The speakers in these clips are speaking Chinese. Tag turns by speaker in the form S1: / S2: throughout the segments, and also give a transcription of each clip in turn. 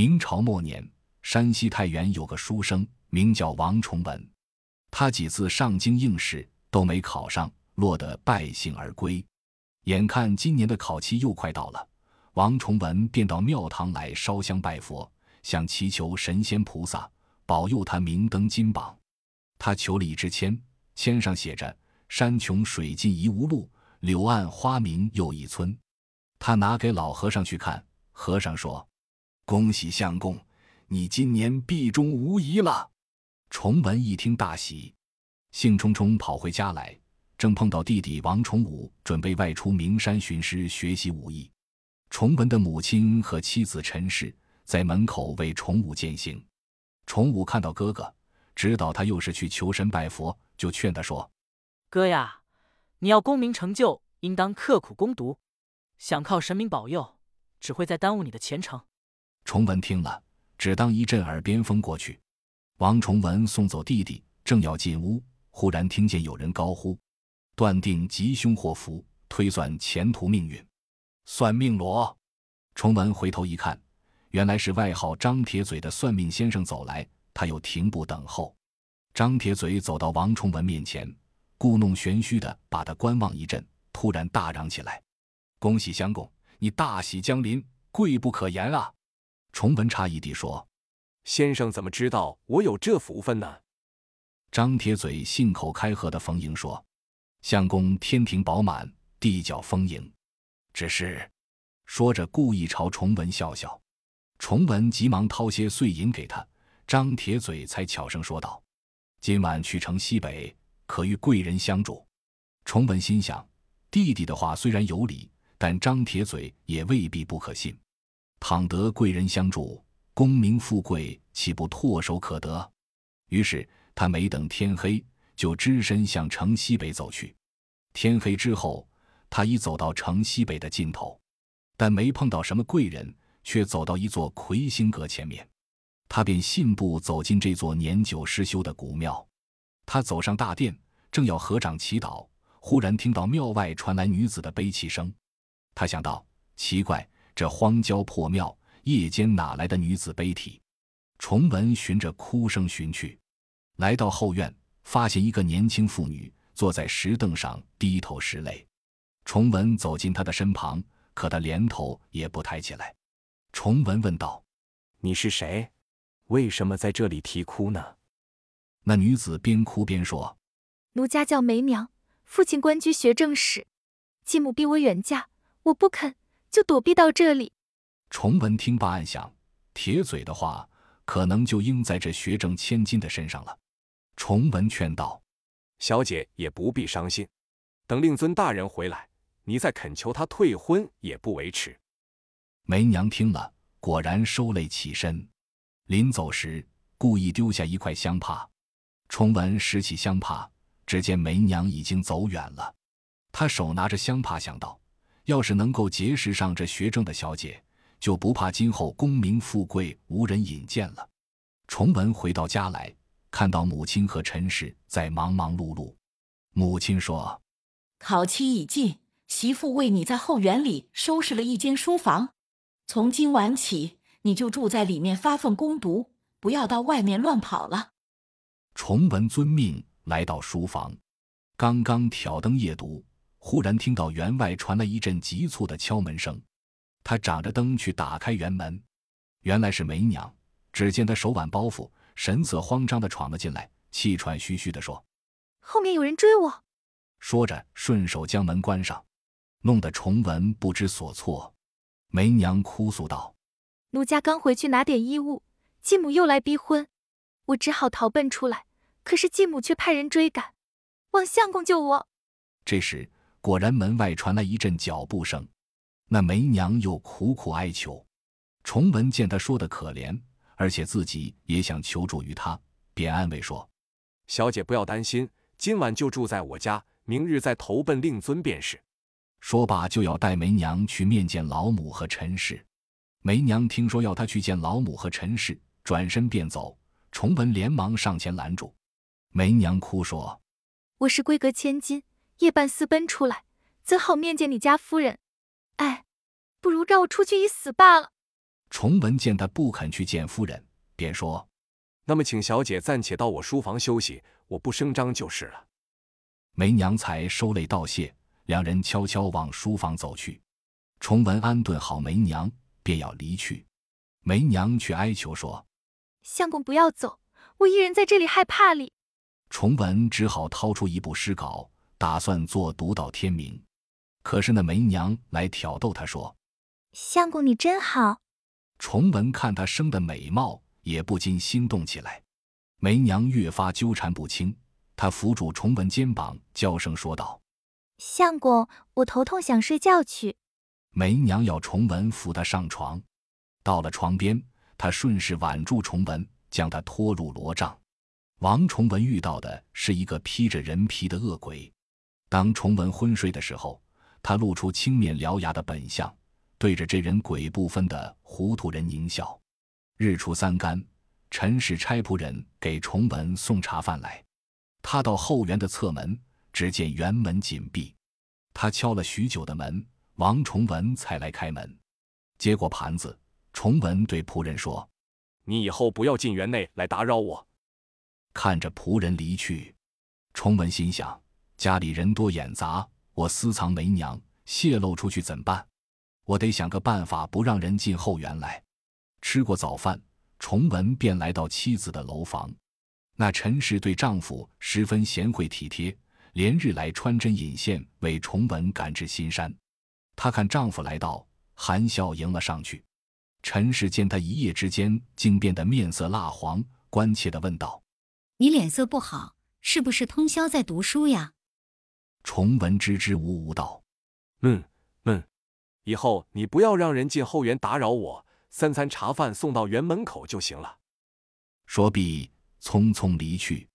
S1: 明朝末年，山西太原有个书生，名叫王崇文。他几次上京应试都没考上，落得败兴而归。眼看今年的考期又快到了，王崇文便到庙堂来烧香拜佛，想祈求神仙菩萨保佑他明登金榜。他求了一支签，签上写着“山穷水尽疑无路，柳暗花明又一村”。他拿给老和尚去看，和尚说：“恭喜相公，你今年必中无疑了。”崇文一听大喜，兴冲冲跑回家来，正碰到弟弟王崇武准备外出名山寻师学习武艺。崇文的母亲和妻子陈氏在门口为崇武饯行。崇武看到哥哥，知道他又是去求神拜佛，就劝他说：“
S2: 哥呀，你要功名成就，应当刻苦攻读。想靠神明保佑，只会再耽误你的前程。”
S1: 崇文听了，只当一阵耳边风过去。王崇文送走弟弟，正要进屋，忽然听见有人高呼：“断定吉凶祸福，推算前途命运，算命罗。”崇文回头一看，原来是外号张铁嘴的算命先生走来。他又停步等候。张铁嘴走到王崇文面前，故弄玄虚的把他观望一阵，突然大嚷起来：“恭喜相公，你大喜将临，贵不可言啊！”崇文诧异地说。
S3: 先生怎么知道我有这福分呢？
S1: 张铁嘴信口开河的逢迎说：“相公天庭饱满，地角丰盈，只是……”说着故意朝崇文笑笑。崇文急忙掏些碎银给他，张铁嘴才悄声说道：“今晚去城西北，可与贵人相助。”崇文心想，弟弟的话虽然有理，但张铁嘴也未必不可信。倘得贵人相助。功名富贵岂不唾手可得？于是他没等天黑，就只身向城西北走去。天黑之后，他已走到城西北的尽头，但没碰到什么贵人，却走到一座魁星阁前面。他便信步走进这座年久失修的古庙。他走上大殿，正要合掌祈祷，忽然听到庙外传来女子的悲泣声。他想到：奇怪，这荒郊破庙。夜间哪来的女子悲啼？崇文循着哭声寻去，来到后院，发现一个年轻妇女坐在石凳上低头拭泪。崇文走进她的身旁，可她连头也不抬起来。崇文问道：“
S3: 你是谁？为什么在这里啼哭呢？”
S1: 那女子边哭边说：“
S4: 奴家叫梅娘，父亲官居学政使，继母逼我远嫁，我不肯，就躲避到这里。”
S1: 崇文听罢，暗想：铁嘴的话，可能就应在这学政千金的身上了。崇文劝道：“
S3: 小姐也不必伤心，等令尊大人回来，你再恳求他退婚也不为迟。”
S1: 梅娘听了，果然收泪起身，临走时故意丢下一块香帕。崇文拾起香帕，只见梅娘已经走远了。他手拿着香帕，想到：要是能够结识上这学政的小姐。就不怕今后功名富贵无人引荐了。崇文回到家来，看到母亲和陈氏在忙忙碌碌。母亲说：“
S5: 考期已近，媳妇为你在后园里收拾了一间书房，从今晚起你就住在里面发奋攻读，不要到外面乱跑了。”
S1: 崇文遵命，来到书房，刚刚挑灯夜读，忽然听到园外传来一阵急促的敲门声。他掌着灯去打开园门，原来是梅娘。只见她手挽包袱，神色慌张的闯了进来，气喘吁吁的说：“
S4: 后面有人追我。”
S1: 说着顺手将门关上，弄得崇文不知所措。梅娘哭诉道：“
S4: 奴家刚回去拿点衣物，继母又来逼婚，我只好逃奔出来。可是继母却派人追赶，望相公救我。”
S1: 这时果然门外传来一阵脚步声。那梅娘又苦苦哀求，崇文见她说的可怜，而且自己也想求助于她，便安慰说：“
S3: 小姐不要担心，今晚就住在我家，明日再投奔令尊便是。”
S1: 说罢就要带梅娘去面见老母和陈氏。梅娘听说要他去见老母和陈氏，转身便走。崇文连忙上前拦住，梅娘哭说：“
S4: 我是闺阁千金，夜半私奔出来，怎好面见你家夫人？”哎，不如让我出去一死罢了。
S1: 崇文见他不肯去见夫人，便说：“
S3: 那么，请小姐暂且到我书房休息，我不声张就是了。”
S1: 梅娘才收泪道谢，两人悄悄往书房走去。崇文安顿好梅娘，便要离去，梅娘却哀求说：“
S4: 相公不要走，我一人在这里害怕哩。”
S1: 崇文只好掏出一部诗稿，打算做读到天明。可是那梅娘来挑逗他说：“
S4: 相公你真好。”
S1: 崇文看她生的美貌，也不禁心动起来。梅娘越发纠缠不清，她扶住崇文肩膀，娇声说道：“
S4: 相公，我头痛，想睡觉去。”
S1: 梅娘要崇文扶她上床，到了床边，她顺势挽住崇文，将他拖入罗帐。王崇文遇到的是一个披着人皮的恶鬼。当崇文昏睡的时候，他露出青面獠牙的本相，对着这人鬼不分的糊涂人狞笑。日出三竿，陈氏差仆人给崇文送茶饭来。他到后园的侧门，只见园门紧闭。他敲了许久的门，王崇文才来开门，接过盘子。崇文对仆人说：“
S3: 你以后不要进园内来打扰我。”
S1: 看着仆人离去，崇文心想：家里人多眼杂，我私藏梅娘泄露出去怎办？我得想个办法，不让人进后园来。吃过早饭，崇文便来到妻子的楼房。那陈氏对丈夫十分贤惠体贴，连日来穿针引线为崇文赶至新山。她看丈夫来到，含笑迎了上去。陈氏见他一夜之间竟变得面色蜡黄，关切地问道。
S6: 你脸色不好，是不是通宵在读书呀？
S1: 崇文支支吾吾道：“
S3: 嗯嗯，以后你不要让人进后园打扰我，三餐茶饭送到园门口就行了。”
S1: 说毕，匆匆离去。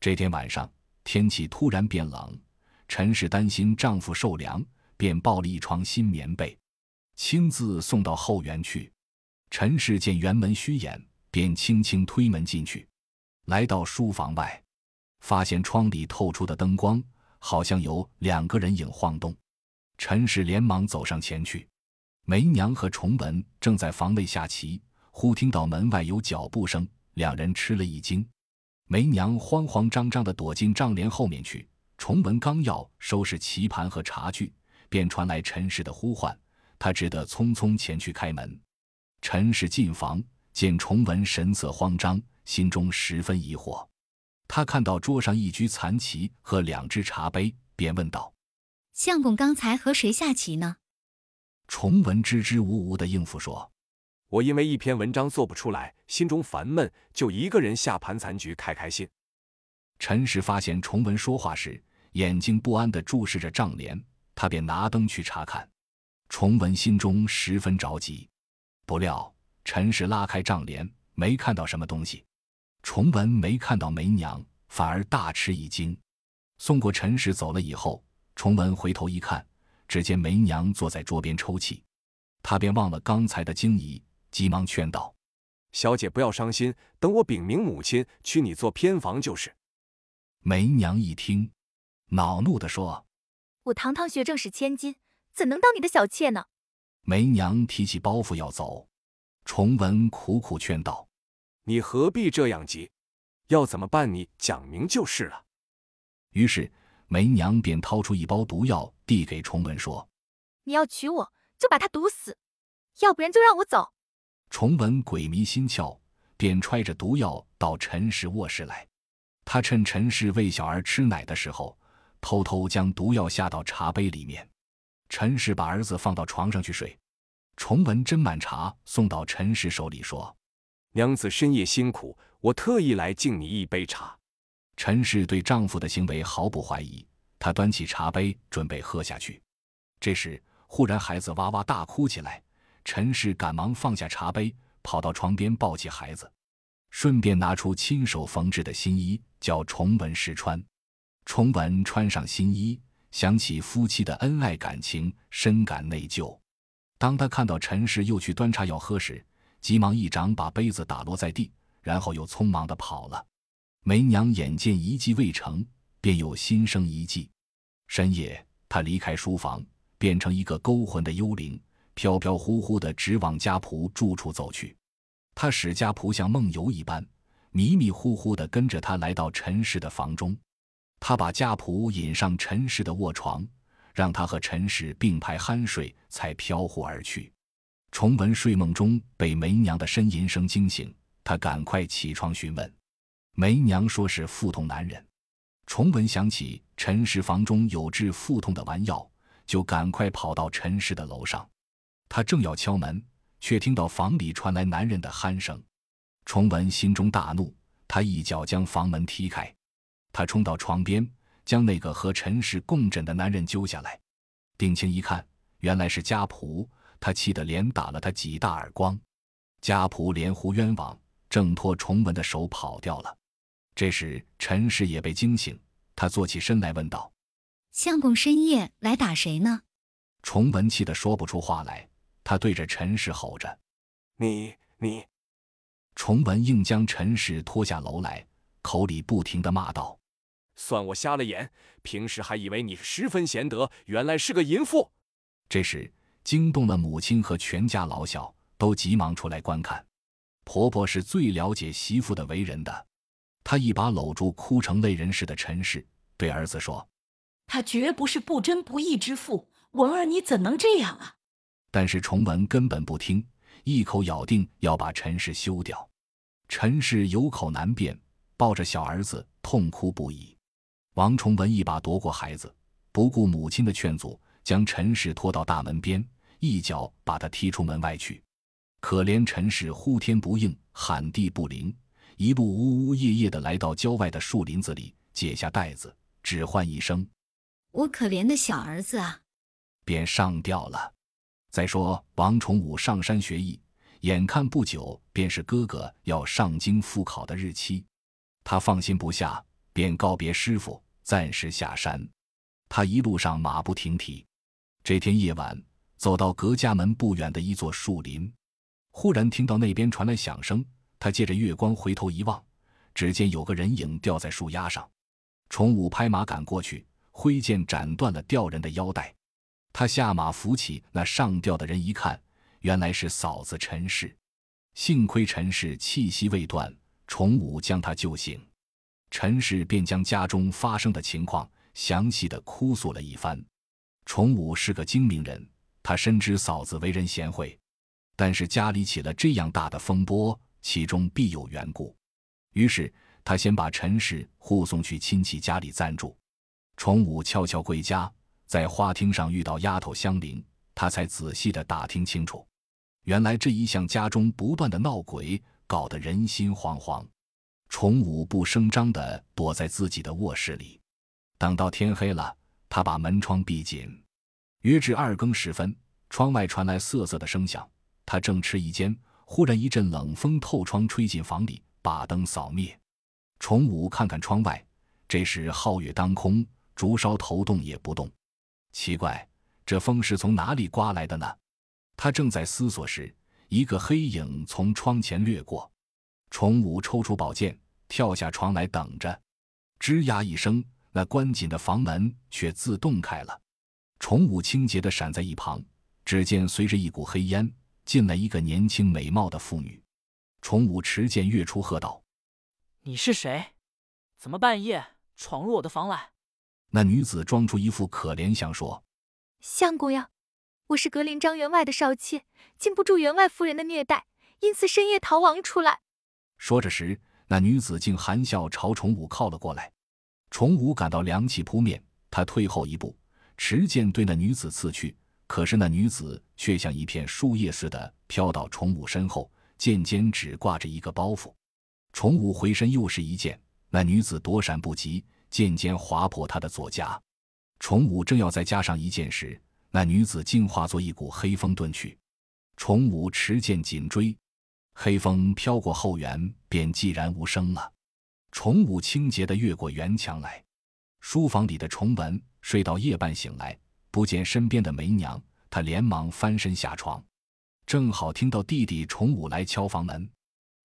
S1: 这天晚上，天气突然变冷，陈氏担心丈夫受凉，便抱了一床新棉被，亲自送到后园去。陈氏见园门虚掩，便轻轻推门进去。来到书房外，发现窗里透出的灯光好像有两个人影晃动。陈氏连忙走上前去，梅娘和崇文正在房内下棋，忽听到门外有脚步声，两人吃了一惊。梅娘慌慌张张地躲进帐帘后面去。崇文刚要收拾棋盘和茶具，便传来陈氏的呼唤，他只得匆匆前去开门。陈氏进房，见崇文神色慌张。心中十分疑惑，他看到桌上一局残棋和两只茶杯，便问道：“
S6: 相公刚才和谁下棋呢？”
S1: 崇文支支吾吾的应付说：“
S3: 我因为一篇文章做不出来，心中烦闷，就一个人下盘残局，开开心。”
S1: 陈氏发现崇文说话时眼睛不安地注视着帐帘，他便拿灯去查看。崇文心中十分着急，不料陈氏拉开帐帘，没看到什么东西。崇文没看到梅娘，反而大吃一惊。送过陈氏走了以后，崇文回头一看，只见梅娘坐在桌边抽泣，他便忘了刚才的惊疑，急忙劝道：“
S3: 小姐不要伤心，等我禀明母亲，娶你做偏房就是。”
S1: 梅娘一听，恼怒地说：“
S4: 我堂堂学政使千金，怎能当你的小妾呢？”
S1: 梅娘提起包袱要走，崇文苦苦劝道。
S3: 你何必这样急？要怎么办？你讲明就是了。
S1: 于是梅娘便掏出一包毒药，递给崇文说：“
S4: 你要娶我，就把他毒死；要不然就让我走。”
S1: 崇文鬼迷心窍，便揣着毒药到陈氏卧室来。他趁陈氏喂小儿吃奶的时候，偷偷将毒药下到茶杯里面。陈氏把儿子放到床上去睡。崇文斟满茶送到陈氏手里，说。
S3: 娘子深夜辛苦，我特意来敬你一杯茶。
S1: 陈氏对丈夫的行为毫不怀疑，她端起茶杯准备喝下去。这时，忽然孩子哇哇大哭起来，陈氏赶忙放下茶杯，跑到床边抱起孩子，顺便拿出亲手缝制的新衣，叫崇文试穿。崇文穿上新衣，想起夫妻的恩爱感情，深感内疚。当他看到陈氏又去端茶要喝时，急忙一掌把杯子打落在地，然后又匆忙的跑了。梅娘眼见一计未成，便又心生一计。深夜，她离开书房，变成一个勾魂的幽灵，飘飘忽忽地直往家仆住处走去。他使家仆像梦游一般，迷迷糊糊地跟着他来到陈氏的房中。他把家仆引上陈氏的卧床，让他和陈氏并排酣睡，才飘忽而去。崇文睡梦中被梅娘的呻吟声惊醒，他赶快起床询问，梅娘说是腹痛难忍。崇文想起陈氏房中有治腹痛的丸药，就赶快跑到陈氏的楼上。他正要敲门，却听到房里传来男人的鼾声。崇文心中大怒，他一脚将房门踢开，他冲到床边，将那个和陈氏共枕的男人揪下来。定睛一看，原来是家仆。他气得连打了他几大耳光，家仆连呼冤枉，挣脱崇文的手跑掉了。这时陈氏也被惊醒，他坐起身来问道：“
S6: 相公深夜来打谁呢？”
S1: 崇文气得说不出话来，他对着陈氏吼着：“
S3: 你你！”
S1: 崇文硬将陈氏拖下楼来，口里不停的骂道：“
S3: 算我瞎了眼，平时还以为你十分贤德，原来是个淫妇。”
S1: 这时。惊动了母亲和全家老小，都急忙出来观看。婆婆是最了解媳妇的为人的，她一把搂住哭成泪人似的陈氏，对儿子说：“
S5: 她绝不是不贞不义之妇，文儿你怎能这样啊？”
S1: 但是崇文根本不听，一口咬定要把陈氏休掉。陈氏有口难辩，抱着小儿子痛哭不已。王崇文一把夺过孩子，不顾母亲的劝阻。将陈氏拖到大门边，一脚把他踢出门外去。可怜陈氏呼天不应，喊地不灵，一路呜呜咽咽的来到郊外的树林子里，解下带子，只唤一声：“
S6: 我可怜的小儿子啊！”
S1: 便上吊了。再说王崇武上山学艺，眼看不久便是哥哥要上京赴考的日期，他放心不下，便告别师傅，暂时下山。他一路上马不停蹄。这天夜晚，走到隔家门不远的一座树林，忽然听到那边传来响声。他借着月光回头一望，只见有个人影吊在树丫上。崇武拍马赶过去，挥剑斩断了吊人的腰带。他下马扶起那上吊的人，一看，原来是嫂子陈氏。幸亏陈氏气息未断，崇武将他救醒。陈氏便将家中发生的情况详细的哭诉了一番。崇武是个精明人，他深知嫂子为人贤惠，但是家里起了这样大的风波，其中必有缘故。于是他先把陈氏护送去亲戚家里暂住。崇武悄悄归家，在花厅上遇到丫头香菱，他才仔细的打听清楚，原来这一向家中不断的闹鬼，搞得人心惶惶。崇武不声张的躲在自己的卧室里，等到天黑了。他把门窗闭紧，约至二更时分，窗外传来瑟瑟的声响。他正吃一间，忽然一阵冷风透窗吹进房里，把灯扫灭。崇武看看窗外，这时皓月当空，竹梢头动也不动。奇怪，这风是从哪里刮来的呢？他正在思索时，一个黑影从窗前掠过。崇武抽出宝剑，跳下床来等着。吱呀一声。那关紧的房门却自动开了，崇武清洁的闪在一旁。只见随着一股黑烟进来一个年轻美貌的妇女，崇武持剑跃出，喝道：“
S2: 你是谁？怎么半夜闯入我的房来？”
S1: 那女子装出一副可怜相，说：“
S4: 相公呀，我是格林张员外的少妾，禁不住员外夫人的虐待，因此深夜逃亡出来。”
S1: 说着时，那女子竟含笑朝崇武靠了过来。崇武感到凉气扑面，他退后一步，持剑对那女子刺去。可是那女子却像一片树叶似的飘到崇武身后，剑尖只挂着一个包袱。崇武回身又是一剑，那女子躲闪不及，剑尖划破他的左颊。崇武正要再加上一剑时，那女子竟化作一股黑风遁去。崇武持剑紧追，黑风飘过后园，便寂然无声了。崇武清洁的越过园墙来，书房里的崇文睡到夜半醒来，不见身边的梅娘，他连忙翻身下床，正好听到弟弟崇武来敲房门。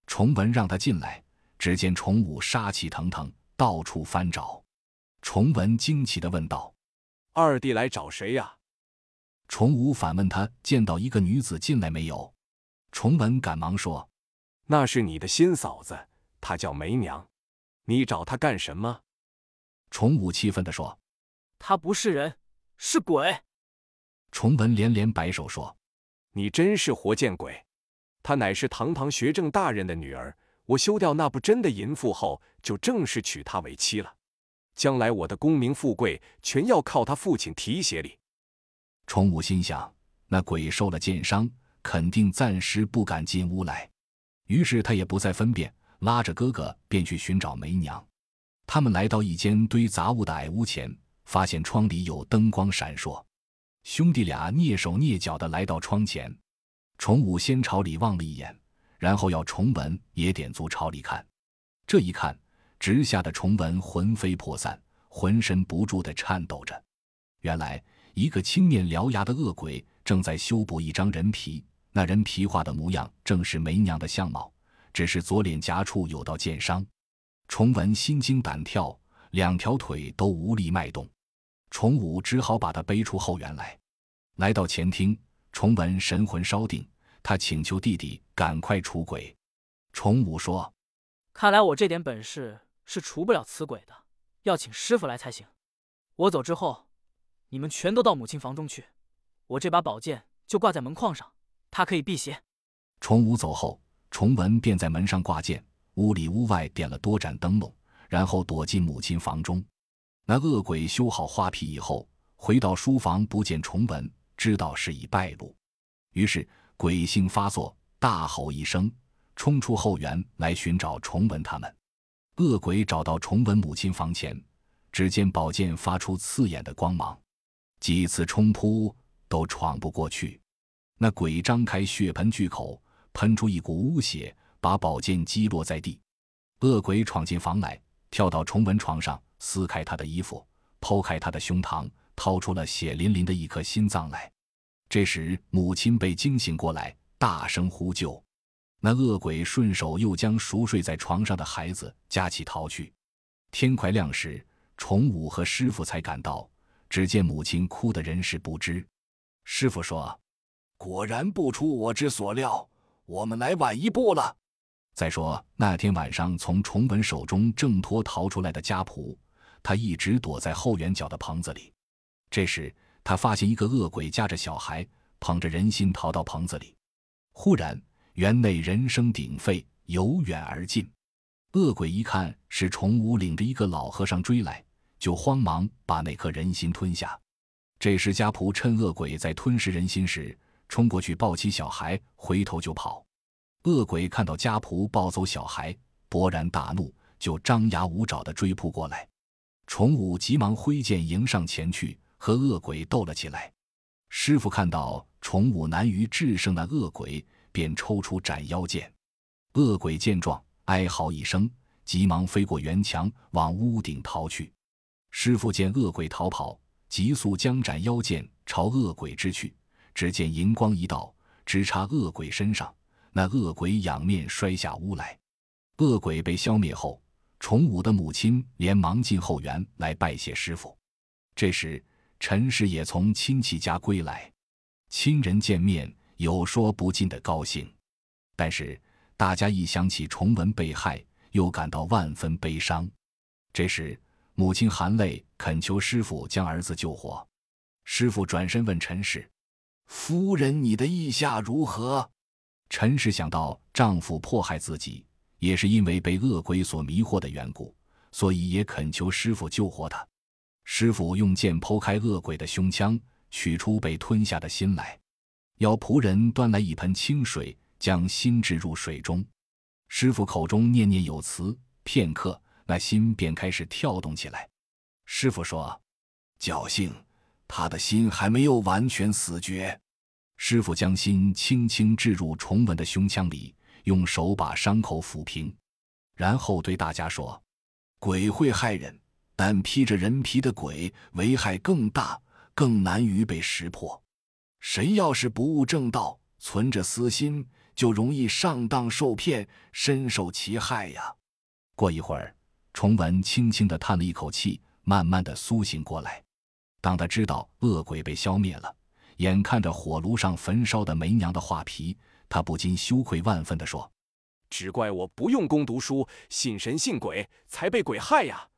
S1: 崇文让他进来，只见崇武杀气腾腾，到处翻找。崇文惊奇的问道：“
S3: 二弟来找谁呀？”
S1: 崇武反问他见到一个女子进来没有？崇文赶忙说：“
S3: 那是你的新嫂子，她叫梅娘。你找她干什么？”
S1: 崇武气愤地说：“
S2: 她不是人，是鬼。”
S1: 崇文连连摆手说：“
S3: 你真是活见鬼！她乃是堂堂学政大人的女儿，我休掉那不真的淫妇后，就正式娶她为妻了。将来我的功名富贵，全要靠他父亲提携里。”
S1: 崇武心想，那鬼受了箭伤，肯定暂时不敢进屋来。于是他也不再分辨，拉着哥哥便去寻找梅娘。他们来到一间堆杂物的矮屋前，发现窗里有灯光闪烁。兄弟俩蹑手蹑脚地来到窗前，崇武先朝里望了一眼，然后要崇文也点足朝里看。这一看，直吓得崇文魂飞魄散，浑身不住地颤抖着。原来。一个青面獠牙的恶鬼正在修补一张人皮，那人皮画的模样正是梅娘的相貌，只是左脸颊处有道剑伤。崇文心惊胆跳，两条腿都无力迈动。崇武只好把他背出后园来。来到前厅，崇文神魂稍定，他请求弟弟赶快除鬼。崇武说：“
S2: 看来我这点本事是除不了此鬼的，要请师傅来才行。我走之后。”你们全都到母亲房中去，我这把宝剑就挂在门框上，它可以辟邪。
S1: 崇武走后，崇文便在门上挂剑，屋里屋外点了多盏灯笼，然后躲进母亲房中。那恶鬼修好花皮以后，回到书房不见崇文，知道事已败露，于是鬼性发作，大吼一声，冲出后园来寻找崇文他们。恶鬼找到崇文母亲房前，只见宝剑发出刺眼的光芒。几次冲扑都闯不过去，那鬼张开血盆巨口，喷出一股污血，把宝剑击落在地。恶鬼闯进房来，跳到崇文床上，撕开他的衣服，剖开他的胸膛，掏出了血淋淋的一颗心脏来。这时母亲被惊醒过来，大声呼救。那恶鬼顺手又将熟睡在床上的孩子夹起逃去。天快亮时，崇武和师傅才赶到。只见母亲哭得人事不知，师傅说：“
S7: 果然不出我之所料，我们来晚一步了。”
S1: 再说那天晚上从崇文手中挣脱逃出来的家仆，他一直躲在后园角的棚子里。这时他发现一个恶鬼夹着小孩，捧着人心逃到棚子里。忽然园内人声鼎沸，由远而近。恶鬼一看是崇武领着一个老和尚追来。就慌忙把那颗人心吞下。这时家仆趁恶鬼在吞噬人心时，冲过去抱起小孩，回头就跑。恶鬼看到家仆抱走小孩，勃然大怒，就张牙舞爪地追扑过来。崇武急忙挥剑迎上前去，和恶鬼斗了起来。师傅看到崇武难于制胜那恶鬼，便抽出斩妖剑。恶鬼见状，哀嚎一声，急忙飞过圆墙，往屋顶逃去。师傅见恶鬼逃跑，急速将斩妖剑朝恶鬼掷去。只见银光一道，直插恶鬼身上，那恶鬼仰面摔下屋来。恶鬼被消灭后，崇武的母亲连忙进后园来拜谢师傅。这时陈氏也从亲戚家归来，亲人见面有说不尽的高兴，但是大家一想起崇文被害，又感到万分悲伤。这时。母亲含泪恳求师傅将儿子救活。师傅转身问陈氏：“
S7: 夫人，你的意下如何？”
S1: 陈氏想到丈夫迫害自己，也是因为被恶鬼所迷惑的缘故，所以也恳求师傅救活他。师傅用剑剖开恶鬼的胸腔，取出被吞下的心来，要仆人端来一盆清水，将心置入水中。师傅口中念念有词，片刻。那心便开始跳动起来。师傅说：“
S7: 侥幸，他的心还没有完全死绝。”
S1: 师傅将心轻轻置入崇文的胸腔里，用手把伤口抚平，然后对大家说：“
S7: 鬼会害人，但披着人皮的鬼危害更大，更难于被识破。谁要是不悟正道，存着私心，就容易上当受骗，深受其害呀。”
S1: 过一会儿。崇文轻轻地叹了一口气，慢慢地苏醒过来。当他知道恶鬼被消灭了，眼看着火炉上焚烧的梅娘的画皮，他不禁羞愧万分地说：“
S3: 只怪我不用功读书，信神信鬼，才被鬼害呀！